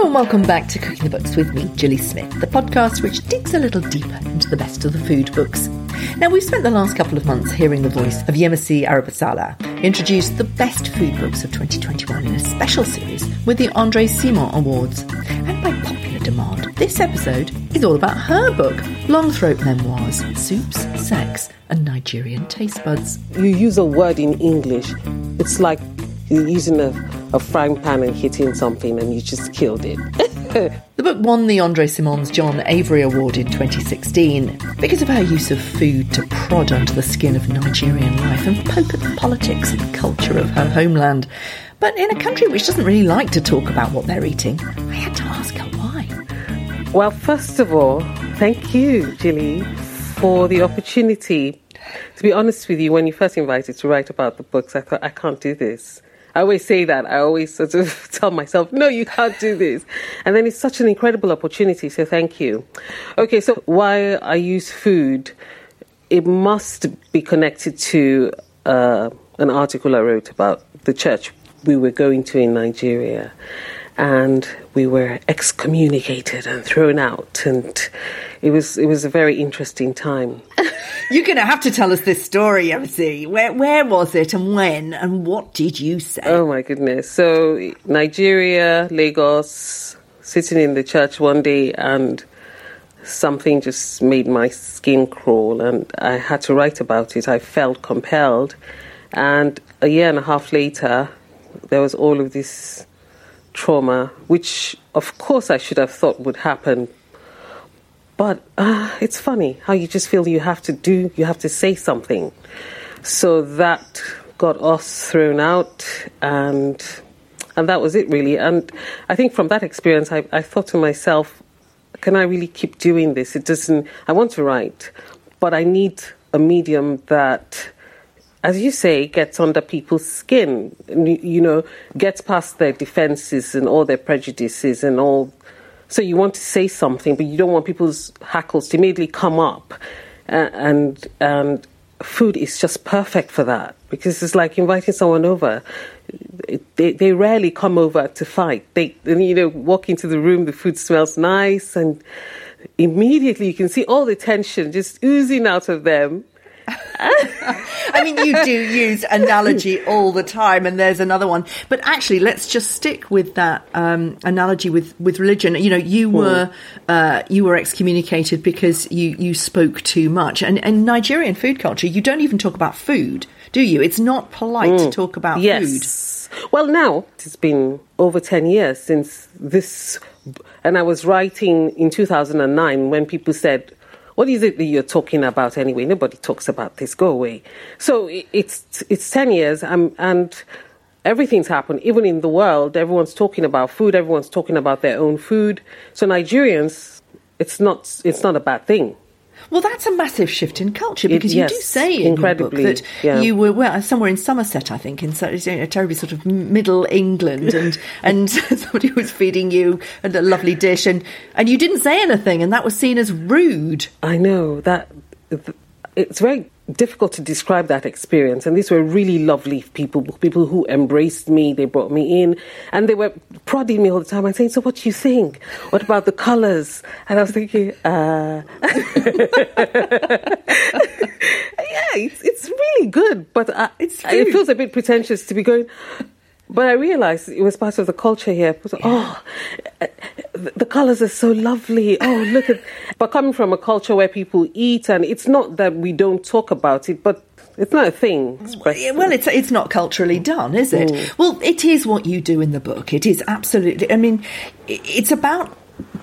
And welcome back to Cooking the Books with me, Gilly Smith, the podcast which digs a little deeper into the best of the food books. Now, we've spent the last couple of months hearing the voice of Yemisi Aribisala introduce the best food books of 2021 in a special series with the Andre Simon Awards. And by popular demand, this episode is all about her book, Longthroat Memoirs Soups, Sex, and Nigerian Taste Buds. You use a word in English, it's like using a, a frying pan and hitting something and you just killed it. the book won the Andre Simon's John Avery Award in 2016 because of her use of food to prod under the skin of Nigerian life and poke at the politics and culture of her homeland. But in a country which doesn't really like to talk about what they're eating, I had to ask her why. Well, first of all, thank you, Gilly, for the opportunity. To be honest with you, when you first invited to write about the books, I thought, I can't do this. I always say that. I always sort of tell myself, no, you can't do this. And then it's such an incredible opportunity. So thank you. Okay, so why I use food, it must be connected to uh, an article I wrote about the church we were going to in Nigeria. And we were excommunicated and thrown out. And it was, it was a very interesting time. You're going to have to tell us this story, MC. Where where was it and when and what did you say? Oh my goodness! So Nigeria, Lagos, sitting in the church one day, and something just made my skin crawl, and I had to write about it. I felt compelled, and a year and a half later, there was all of this trauma, which of course I should have thought would happen but uh, it's funny how you just feel you have to do, you have to say something. So that got us thrown out, and and that was it really. And I think from that experience, I, I thought to myself, can I really keep doing this? It doesn't. I want to write, but I need a medium that as you say, gets under people's skin, you know, gets past their defenses and all their prejudices and all so you want to say something, but you don't want people's hackles to immediately come up. And and food is just perfect for that because it's like inviting someone over. They, they rarely come over to fight. They you know walk into the room, the food smells nice, and immediately you can see all the tension just oozing out of them I mean, you do use analogy all the time, and there's another one. But actually, let's just stick with that um, analogy with, with religion. You know, you were uh, you were excommunicated because you, you spoke too much, and in Nigerian food culture, you don't even talk about food, do you? It's not polite mm. to talk about yes. food. Well, now it's been over ten years since this, and I was writing in 2009 when people said what is it that you're talking about anyway? Nobody talks about this. Go away. So it's it's ten years, um, and everything's happened. Even in the world, everyone's talking about food. Everyone's talking about their own food. So Nigerians, it's not it's not a bad thing. Well, that's a massive shift in culture because it, yes, you do say in your book that yeah. you were well, somewhere in Somerset, I think, in a terribly sort of middle England, and and somebody was feeding you a lovely dish, and and you didn't say anything, and that was seen as rude. I know that it's very difficult to describe that experience. And these were really lovely people, people who embraced me. They brought me in and they were prodding me all the time and saying, So, what do you think? What about the colors? And I was thinking, uh, yeah, it's, it's really good, but uh, it's it feels a bit pretentious to be going, but I realized it was part of the culture here. oh, the colors are so lovely. Oh, look at. But coming from a culture where people eat, and it's not that we don't talk about it, but it's not a thing. Well, it's it's not culturally done, is it? Mm. Well, it is what you do in the book. It is absolutely. I mean, it's about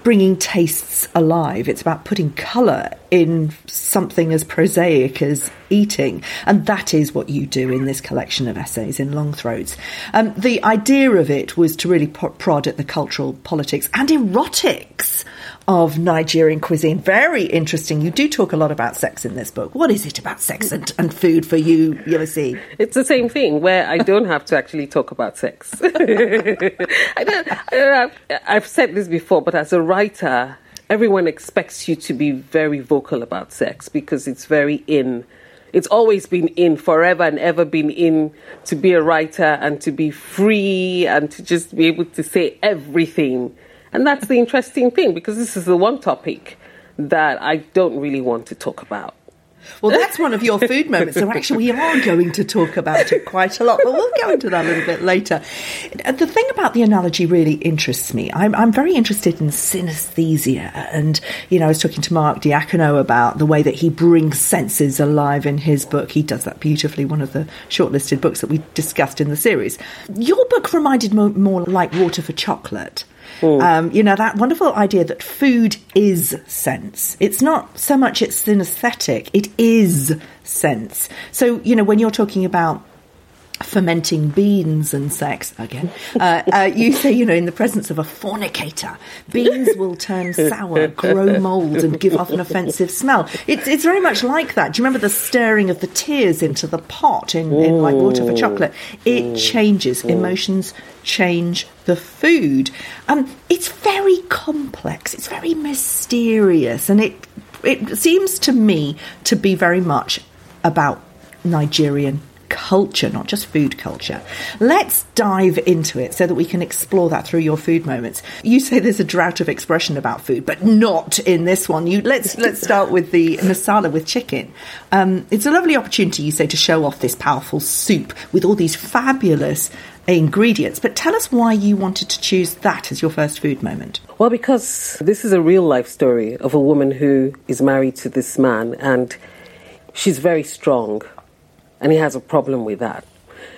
bringing tastes alive. It's about putting colour in something as prosaic as eating. And that is what you do in this collection of essays in Longthroats. Um, the idea of it was to really prod at the cultural politics and erotics of Nigerian cuisine. Very interesting. You do talk a lot about sex in this book. What is it about sex and, and food for you, Yemisi? It's the same thing where I don't have to actually talk about sex. I have, I've said this before, but as a writer, everyone expects you to be very vocal about sex because it's very in. It's always been in forever and ever been in to be a writer and to be free and to just be able to say everything And that's the interesting thing because this is the one topic that I don't really want to talk about. Well, that's one of your food moments. So actually, we are going to talk about it quite a lot, but we'll go into that a little bit later. The thing about the analogy really interests me. I'm, I'm very interested in synesthesia. And, you know, I was talking to Mark Diacono about the way that he brings senses alive in his book. He does that beautifully, one of the shortlisted books that we discussed in the series. Your book reminded me more like Water for Chocolate. Mm. Um, you know, that wonderful idea that food is sense. It's not so much it's synesthetic, it is sense. So, you know, when you're talking about fermenting beans and sex again. Uh, uh, you say, you know, in the presence of a fornicator, beans will turn sour, grow mold, and give off an offensive smell. It's, it's very much like that. Do you remember the stirring of the tears into the pot in, in like water for chocolate? It changes. Emotions change the food. Um, it's very complex. It's very mysterious, and it it seems to me to be very much about Nigerian culture, not just food culture. Let's dive into it so that we can explore that through your food moments. You say there's a drought of expression about food, but not in this one. You let's let's start with the masala with chicken. Um, it's a lovely opportunity, you say, to show off this powerful soup with all these fabulous ingredients. But tell us why you wanted to choose that as your first food moment. Well, because this is a real life story of a woman who is married to this man and she's very strong and he has a problem with that.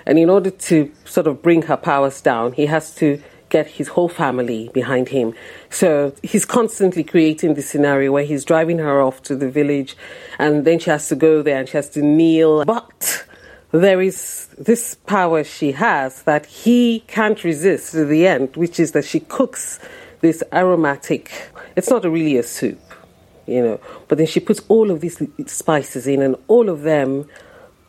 And in order to sort of bring her powers down, he has to get his whole family behind him. So he's constantly creating this scenario where he's driving her off to the village and then she has to go there and she has to kneel. But there is this power she has that he can't resist to the end, which is that she cooks this aromatic, it's not really a soup, you know, but then she puts all of these spices in and all of them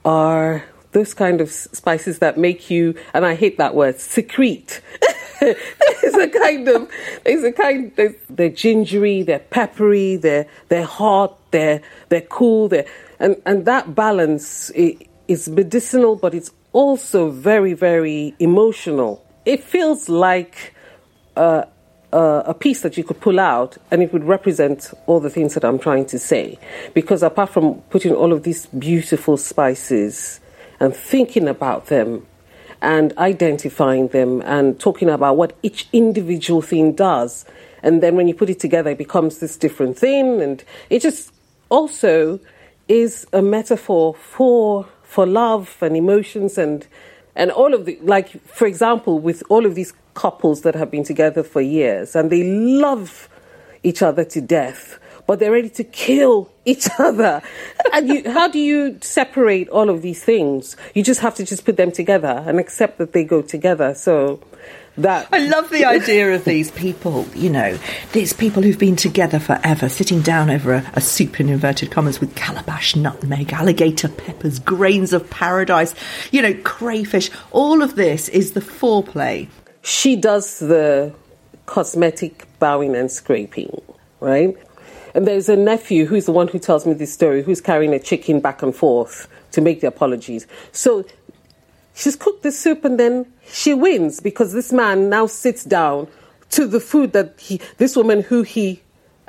are those kind of spices that make you, and I hate that word, secrete. there's a kind of, there's a kind, there's, they're gingery, they're peppery, they're, they're hot, they're, they're cool, they're, and, and that balance is medicinal, but it's also very, very emotional. It feels like uh, uh, a piece that you could pull out and it would represent all the things that I'm trying to say. Because apart from putting all of these beautiful spices and thinking about them and identifying them and talking about what each individual thing does, and then when you put it together, it becomes this different thing, and it just also is a metaphor for for love and emotions and and all of the like for example with all of these couples that have been together for years and they love each other to death, but they're ready to kill each other. and you, how do you separate all of these things? You just have to just put them together and accept that they go together. So that I love the idea of these people, you know, these people who've been together forever, sitting down over a, a, soup in inverted commas with calabash, nutmeg, alligator peppers, grains of paradise, you know, crayfish. All of this is the foreplay she does the cosmetic bowing and scraping, right? And there's a nephew who's the one who tells me this story, who's carrying a chicken back and forth to make the apologies. So she's cooked the soup and then she wins because this man now sits down to the food that he, this woman who he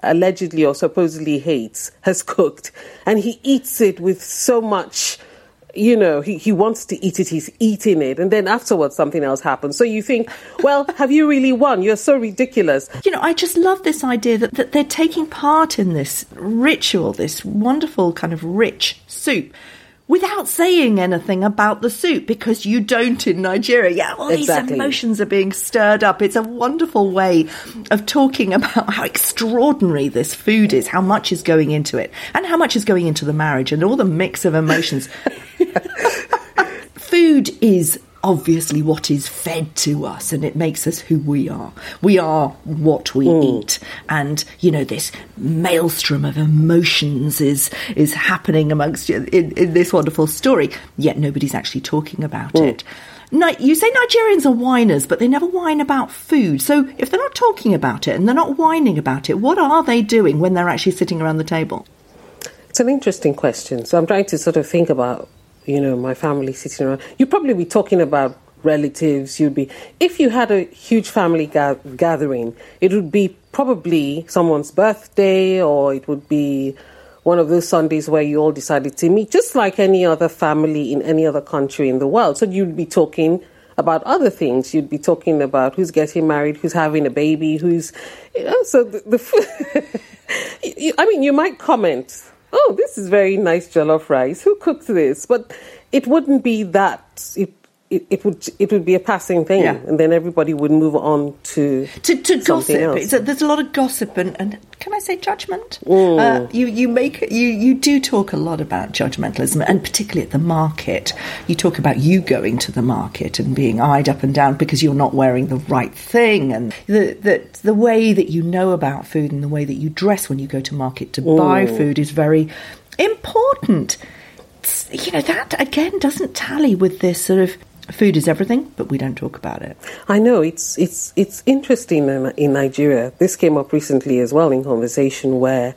allegedly or supposedly hates has cooked and he eats it with so much you know, he, he wants to eat it, he's eating it, and then afterwards something else happens. So you think, well, have you really won? You're so ridiculous. You know, I just love this idea that, that they're taking part in this ritual, this wonderful kind of rich soup without saying anything about the soup because you don't in Nigeria. Yeah, all exactly. these emotions are being stirred up. It's a wonderful way of talking about how extraordinary this food is, how much is going into it, and how much is going into the marriage and all the mix of emotions. food is obviously what is fed to us and it makes us who we are. We are what we mm. eat. And, you know, this maelstrom of emotions is, is happening amongst you in, in this wonderful story, yet nobody's actually talking about mm. it. Now, you say Nigerians are whiners, but they never whine about food. So if they're not talking about it and they're not whining about it, what are they doing when they're actually sitting around the table? It's an interesting question. So I'm trying to sort of think about you know, my family sitting around. You'd probably be talking about relatives. You'd be if you had a huge family ga- gathering, it would be probably someone's birthday, or it would be one of those Sundays where you all decided to meet, just like any other family in any other country in the world. So you'd be talking about other things. You'd be talking about who's getting married, who's having a baby, who's, you know, so the, the I mean, you might comment, oh, this is very nice jollof rice. Who cooked this? But it wouldn't be that. It it, it, would it would be a passing thing, yeah. and then everybody would move on to to, to gossip. A, there's a lot of gossip and, and can I say judgment? Mm. Uh, you you make you you do talk a lot about judgmentalism, and particularly at the market. You talk about you going to the market and being eyed up and down because you're not wearing the right thing, and the the, the way that you know about food and the way that you dress when you go to market to mm. buy food is very important you know that again doesn't tally with this sort of food is everything, but we don't talk about it. I know it's it's it's interesting in, in Nigeria. This came up recently as well in conversation where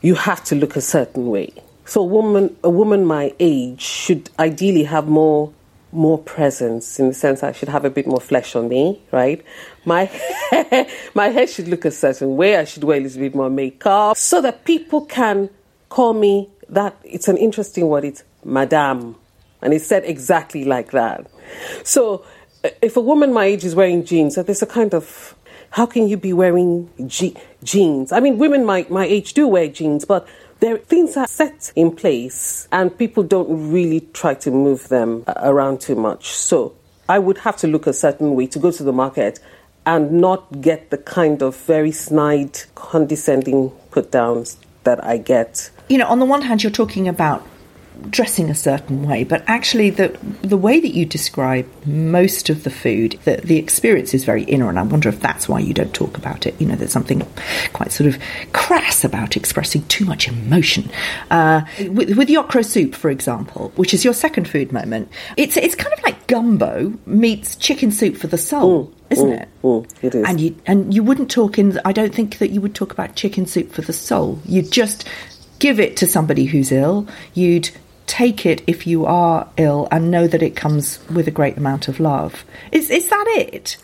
you have to look a certain way. So a woman a woman my age should ideally have more more presence in the sense I should have a bit more flesh on me, right? My hair, my hair should look a certain way. I should wear a little bit more makeup so that people can call me that. It's an interesting word. It's madame and it's said exactly like that. So uh, if a woman my age is wearing jeans, there's a kind of how can you be wearing je- jeans? I mean, women my, my age do wear jeans, but there things are set in place and people don't really try to move them uh, around too much. So I would have to look a certain way to go to the market and not get the kind of very snide, condescending put downs that I get. You know, on the one hand, you're talking about dressing a certain way, but actually the the way that you describe most of the food, the, the experience is very inner, and I wonder if that's why you don't talk about it. You know, there's something quite sort of crass about expressing too much emotion. Uh, with, with the okra soup, for example, which is your second food moment, it's it's kind of like gumbo meets chicken soup for the soul. Mm isn't mm, it? Mm, it is. And you and you wouldn't talk in. I don't think that you would talk about chicken soup for the soul. You'd just give it to somebody who's ill. You'd take it if you are ill and know that it comes with a great amount of love. Is is that it?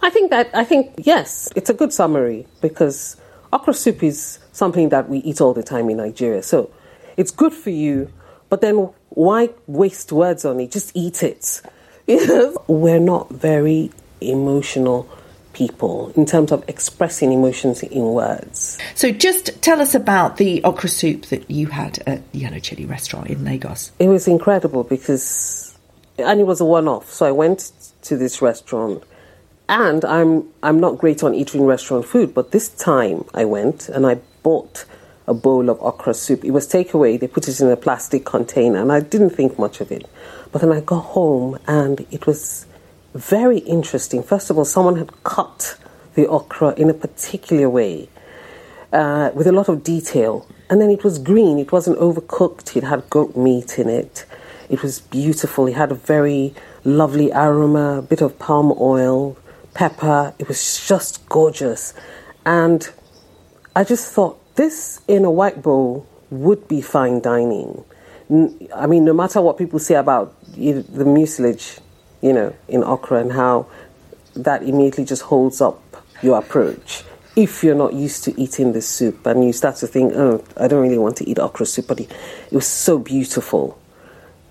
I think that I think yes, it's a good summary because okra soup is something that we eat all the time in Nigeria. So it's good for you, but then why waste words on it? Just eat it. We're not very emotional people in terms of expressing emotions in words. So, just tell us about the okra soup that you had at the Yellow Chilli restaurant in Lagos. It was incredible because, and it was a one off. So, I went to this restaurant. And I'm I'm not great on eating restaurant food, but this time I went and I bought a bowl of okra soup. It was takeaway. They put it in a plastic container, and I didn't think much of it. But then I got home, and it was very interesting. First of all, someone had cut the okra in a particular way uh, with a lot of detail. And then it was green, it wasn't overcooked, it had goat meat in it. It was beautiful, it had a very lovely aroma, a bit of palm oil, pepper. It was just gorgeous. And I just thought this in a white bowl would be fine dining. I mean, no matter what people say about the mucilage you know, in okra and how that immediately just holds up your approach. If you're not used to eating this soup and you start to think, oh, I don't really want to eat okra soup, but it, it was so beautiful.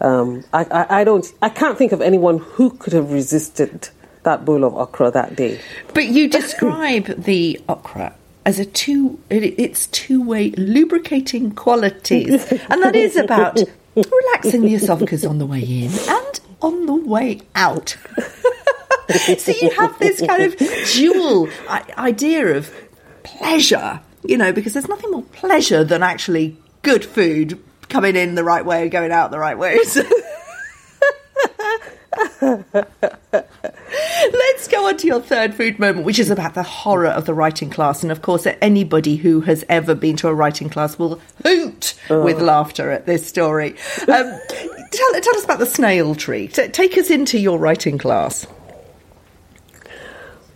Um, I, I, I, don't, I can't think of anyone who could have resisted that bowl of okra that day. But you describe the okra as a two, it, it's two-way lubricating qualities, and that is about relaxing the esophagus on the way in and on the way out. so you have this kind of dual idea of pleasure, you know, because there's nothing more pleasure than actually good food coming in the right way and going out the right way. Let's go on to your third food moment, which is about the horror of the writing class. And of course, anybody who has ever been to a writing class will hoot oh. with laughter at this story. Um, tell, tell, us about the snail tree. T- take us into your writing class.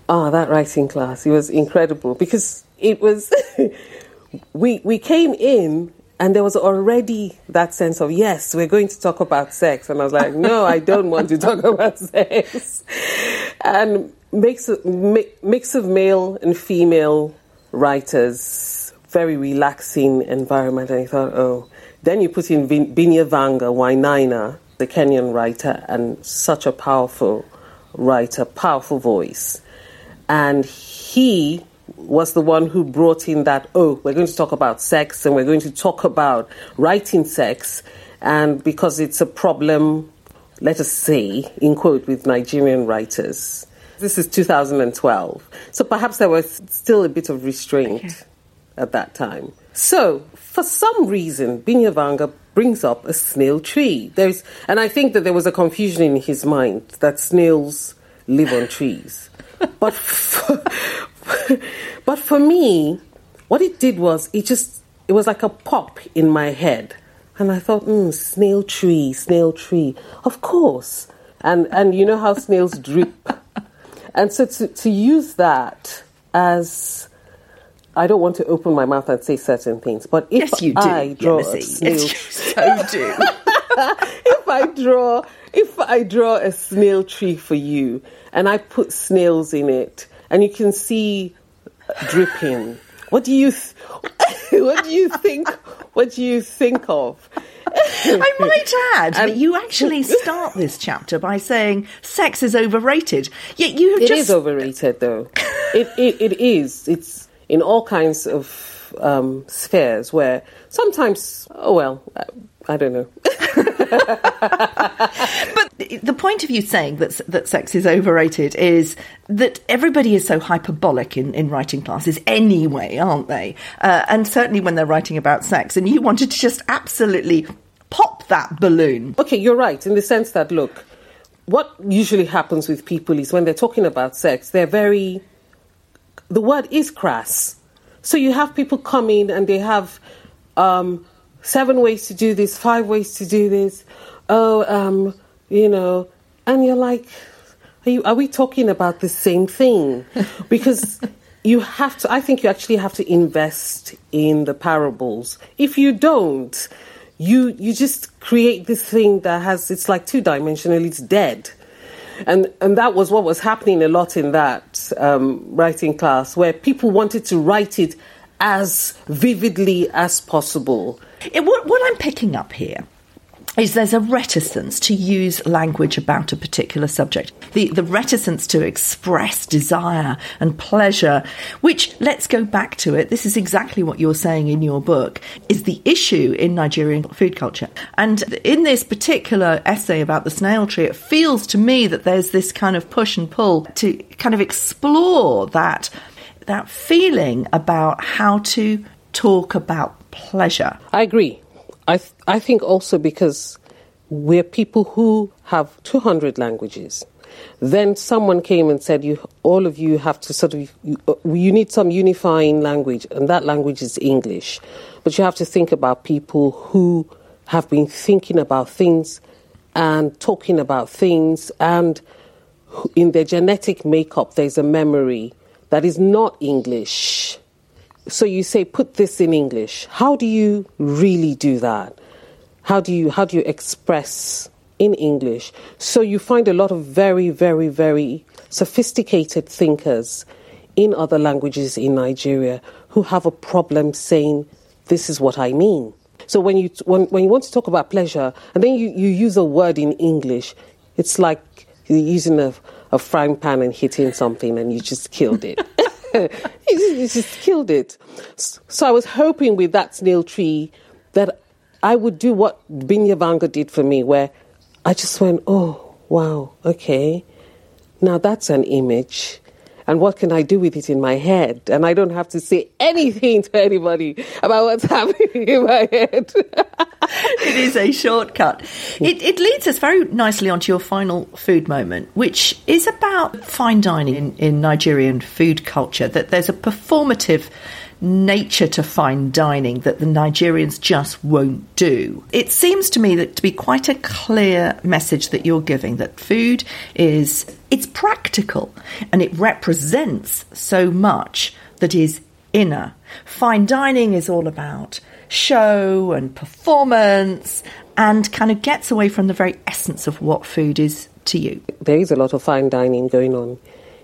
Ah, oh, that writing class. It was incredible because it was. we we came in and there was already that sense of yes we're going to talk about sex and i was like no i don't want to talk about sex and mix of, mix of male and female writers very relaxing environment and i thought oh then you put in binyavanga wainaina the kenyan writer and such a powerful writer powerful voice and he was the one who brought in that, oh, we're going to talk about sex and we're going to talk about writing sex. And because it's a problem, let us say, in quote, with Nigerian writers. This is 2012. So perhaps there was still a bit of restraint okay. at that time. So, for some reason, Binyavanga brings up a snail tree. There's, and I think that there was a confusion in his mind that snails live on trees. but for, but for me, what it did was it just it was like a pop in my head, and I thought, mm, snail tree, snail tree, of course. And and you know how snails drip, and so to to use that as I don't want to open my mouth and say certain things, but if yes, you do, I draw a snail, yes, you so do. if I draw, if I draw a snail tree for you, and I put snails in it, and you can see uh, dripping. What do you th- what do you think what do you think of? I might add that you actually start this chapter by saying sex is overrated. Yet you have it just is overrated though. it, it it is. It's in all kinds of um, spheres where sometimes oh well I don't know. but the point of you saying that that sex is overrated is that everybody is so hyperbolic in, in writing classes anyway, aren't they? Uh, and certainly when they're writing about sex, and you wanted to just absolutely pop that balloon. Okay, you're right in the sense that look, what usually happens with people is when they're talking about sex, they're very. The word is crass. So you have people come in and they have. Um, seven ways to do this, five ways to do this. Oh, um, you know, and you're like, are, you, are we talking about the same thing? Because you have to, I think you actually have to invest in the parables. If you don't, you, you just create this thing that has, it's like two dimensional, it's dead. And, and that was what was happening a lot in that um, writing class, where people wanted to write it as vividly as possible. It, what, what I'm picking up here is there's a reticence to use language about a particular subject. The, the reticence to express desire and pleasure, which, let's go back to it, this is exactly what you're saying in your book, is the issue in Nigerian food culture. And in this particular essay about the snail tree, it feels to me that there's this kind of push and pull to kind of explore that, that feeling about how to talk about pleasure. I agree. I, th- I think also because we're people who have 200 languages. Then someone came and said, "You, all of you have to sort of, you, uh, you need some unifying language, and that language is English." But you have to think about people who have been thinking about things and talking about things, and in their genetic makeup, there's a memory that is not English so you say put this in English. How do you really do that? How do you how do you express in English? So you find a lot of very very very sophisticated thinkers in other languages in Nigeria who have a problem saying this is what I mean. So when you when, when you want to talk about pleasure and then you, you use a word in English, it's like you're using a, a frying pan and hitting something and you just killed it. he just killed it. So I was hoping with that snail tree that I would do what Binyavanga did for me, where I just went, oh, wow, okay. Now that's an image and what can I do with it in my head? And I don't have to say anything to anybody about what's happening in my head. it is a shortcut. It, it, leads us very nicely onto your final food moment, which is about fine dining in, in Nigerian food culture, that there's a performative nature to fine dining that the Nigerians just won't do. It seems to me that to be quite a clear message that you're giving that food is it's practical and it represents so much that is inner. Fine dining is all about show and performance and kind of gets away from the very essence of what food is to you. There is a lot of fine dining going on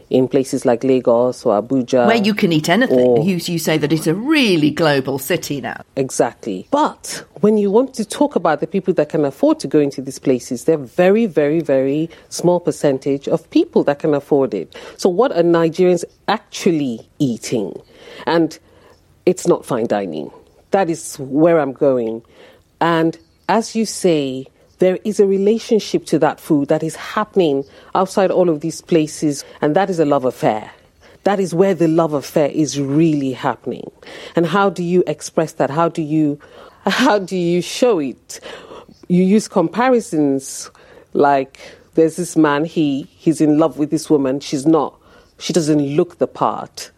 in places like Lagos or Abuja. Where you can eat anything. Or, you, you say that it's a really global city now. Exactly. But when you want to talk about the people that can afford to go into these places, they're very, very, very small percentage of people that can afford it. So what are Nigerians actually eating? And it's not fine dining. That is where I'm going. And as you say, there is a relationship to that food that is happening outside all of these places, and that is a love affair. That is where the love affair is really happening. And how do you express that? How do you, how do you show it? You use comparisons like there's this man, he, he's in love with this woman, she's not, she doesn't look the part.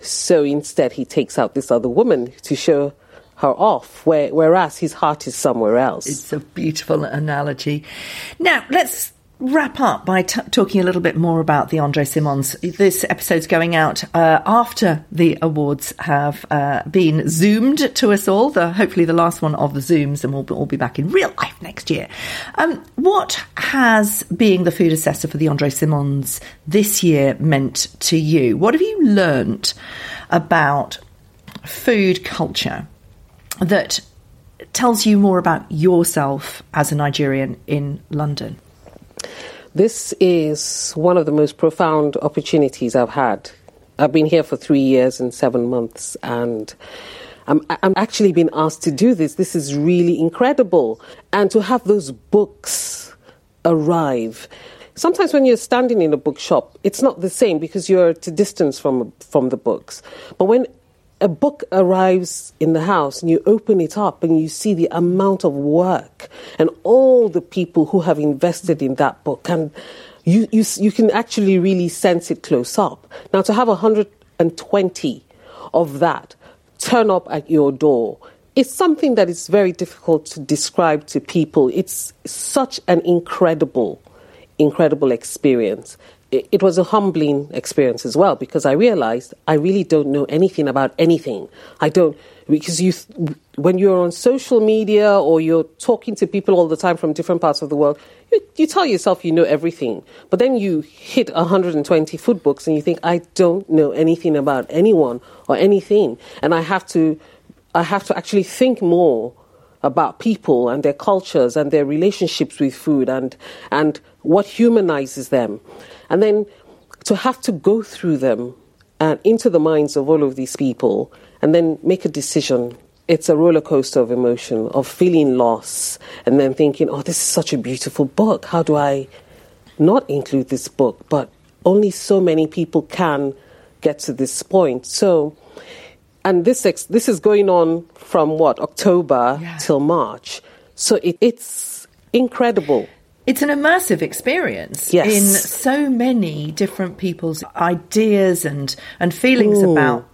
So instead, he takes out this other woman to show her off, where, whereas his heart is somewhere else. It's a beautiful analogy. Now, let's wrap up by t- talking a little bit more about the Andre Simons. This episode's going out uh, after the awards have uh, been zoomed to us all. The hopefully the last one of the zooms, and we'll all be back in real life next year. Um, what has being the food assessor for the Andre Simons this year meant to you? What have you learnt about food culture? That tells you more about yourself as a Nigerian in London? This is one of the most profound opportunities I've had. I've been here for three years and seven months, and I'm, I'm actually being asked to do this. This is really incredible. And to have those books arrive. Sometimes when you're standing in a bookshop, it's not the same because you're at a distance from, from the books. But when a book arrives in the house and you open it up and you see the amount of work and all the people who have invested in that book and you, you, you can actually really sense it close up. Now, to have 120 of that turn up at your door is something that is very difficult to describe to people. It's such an incredible, incredible experience it, was a humbling experience as well because I realized I really don't know anything about anything. I don't because you when you're on social media or you're talking to people all the time from different parts of the world, you, you tell yourself you know everything, but then you hit 120 food books and you think I don't know anything about anyone or anything, and I have to I have to actually think more about people and their cultures and their relationships with food and and what humanizes them. And then to have to go through them and into the minds of all of these people and then make a decision. It's a roller coaster of emotion, of feeling loss, and then thinking, oh, this is such a beautiful book. How do I not include this book? But only so many people can get to this point. So, and this ex- this is going on from what October yeah. till March. So it, it's incredible. It's an immersive experience yes. in so many different people's ideas and, and feelings Ooh. about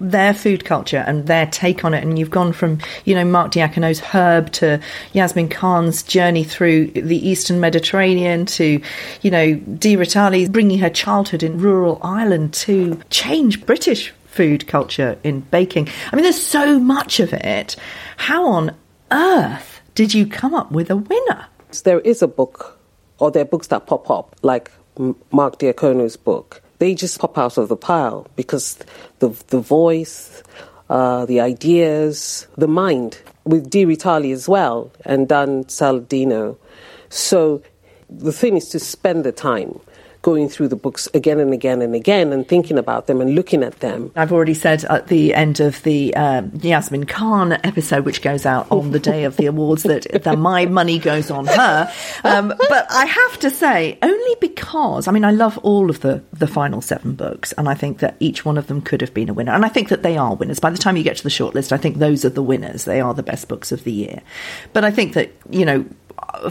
their food culture and their take on it. And you've gone from, you know, Mark Diacono's herb to Yasmin Khan's journey through the Eastern Mediterranean to, you know, Dee Rettali bringing her childhood in rural Ireland to change British food culture in baking. I mean, there's so much of it. How on earth did you come up with a winner? There is a book, or there are books that pop up, like Mark Diacono's book. They just pop out of the pile because the the voice, uh, the ideas, the mind, with Dee Rettali as well, and Dan Saladino. So the thing is to spend the time going through the books again and again and again and thinking about them and looking at them. I've already said at the end of the um, Yasmin Khan episode, which goes out on the day of the awards, that, that my money goes on her. Um, but I have to say, only because, I mean, I love all of the, the final seven books, and I think that each one of them could have been a winner. And I think that they are winners. By the time you get to the shortlist, I think those are the winners. They are the best books of the year. But I think that, you know,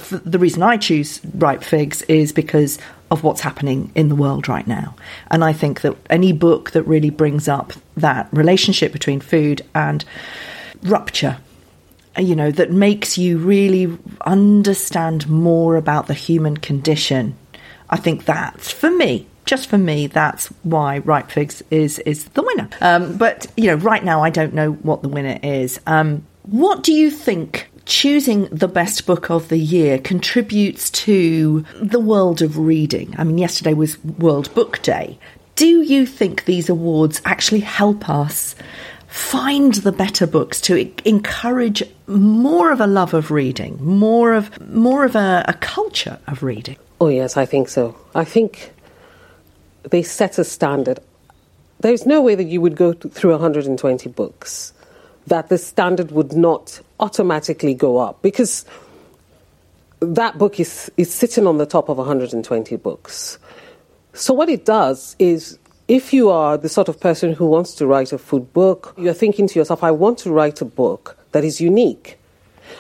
the reason I choose Ripe Figs is because of what's happening in the world right now. And I think that any book that really brings up that relationship between food and rupture, you know, that makes you really understand more about the human condition, I think that's, for me, just for me, that's why Ripe Figs is is the winner. Um, but you know, right now I don't know what the winner is. Um, what do you think choosing the best book of the year contributes to the world of reading? I mean, yesterday was World Book Day. Do you think these awards actually help us find the better books to encourage more of a love of reading, more of more of a, a culture of reading? Oh yes, I think so. I think they set a standard. There's no way that you would go through 120 books that the standard would not automatically go up because that book is, is sitting on the top of 120 books. So, what it does is if you are the sort of person who wants to write a food book, you're thinking to yourself, I want to write a book that is unique.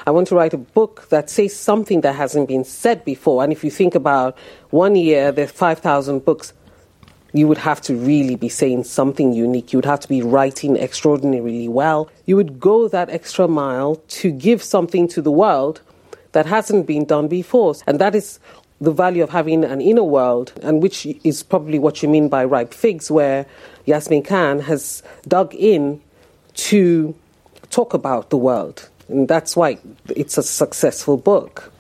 I want to write a book that says something that hasn't been said before. And if you think about one year, there's 5,000 books you would have to really be saying something unique. You would have to be writing extraordinarily well. You would go that extra mile to give something to the world that hasn't been done before. And that is the value of having an inner world, and which is probably what you mean by ripe figs, where Yasmin Khan has dug in to talk about the world. And that's why it's a successful book.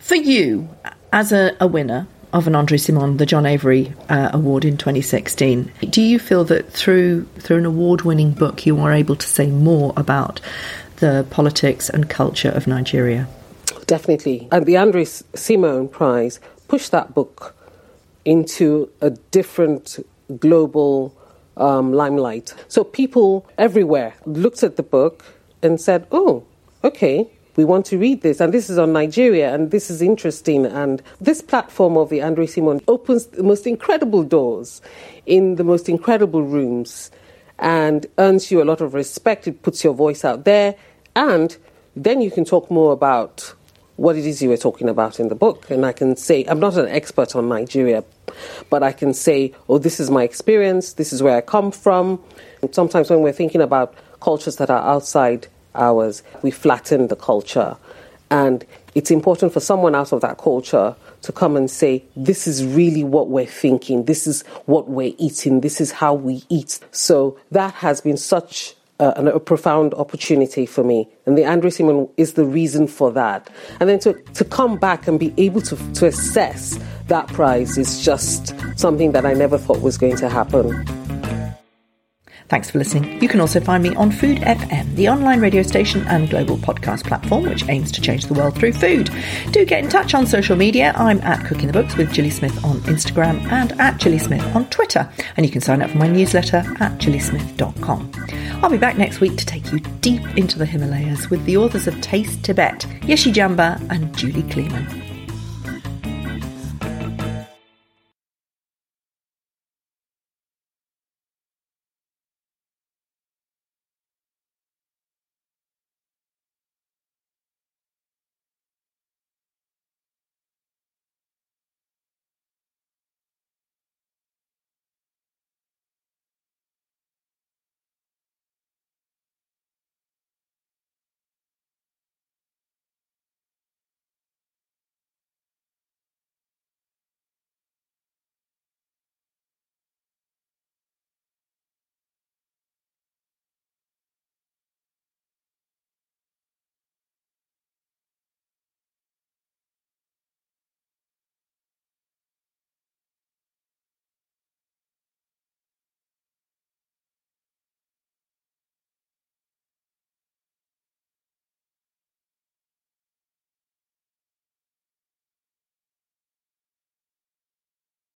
For you, as a, a winner, of an Andre Simon, the John Avery uh, Award in 2016. Do you feel that through through an award-winning book, you are able to say more about the politics and culture of Nigeria? Definitely, and the Andre Simon Prize pushed that book into a different global um, limelight. So people everywhere looked at the book and said, "Oh, okay." We want to read this, and this is on Nigeria, and this is interesting. And this platform of the Andre Simon opens the most incredible doors in the most incredible rooms and earns you a lot of respect. It puts your voice out there, and then you can talk more about what it is you were talking about in the book. And I can say, I'm not an expert on Nigeria, but I can say, oh, this is my experience, this is where I come from. And sometimes when we're thinking about cultures that are outside ours. We flatten the culture. And it's important for someone out of that culture to come and say, this is really what we're thinking, this is what we're eating, this is how we eat. So that has been such a, a profound opportunity for me. And the Andre Simon is the reason for that. And then to, to come back and be able to, to assess that prize is just something that I never thought was going to happen. Thanks for listening. You can also find me on Food FM, the online radio station and global podcast platform which aims to change the world through food. Do get in touch on social media. I'm at Cooking the Books with Gilly Smith on Instagram and at Gilly Smith on Twitter. And you can sign up for my newsletter at gillysmith.com. I'll be back next week to take you deep into the Himalayas with the authors of Taste Tibet, Yeshi Jampa and Julie Kleeman.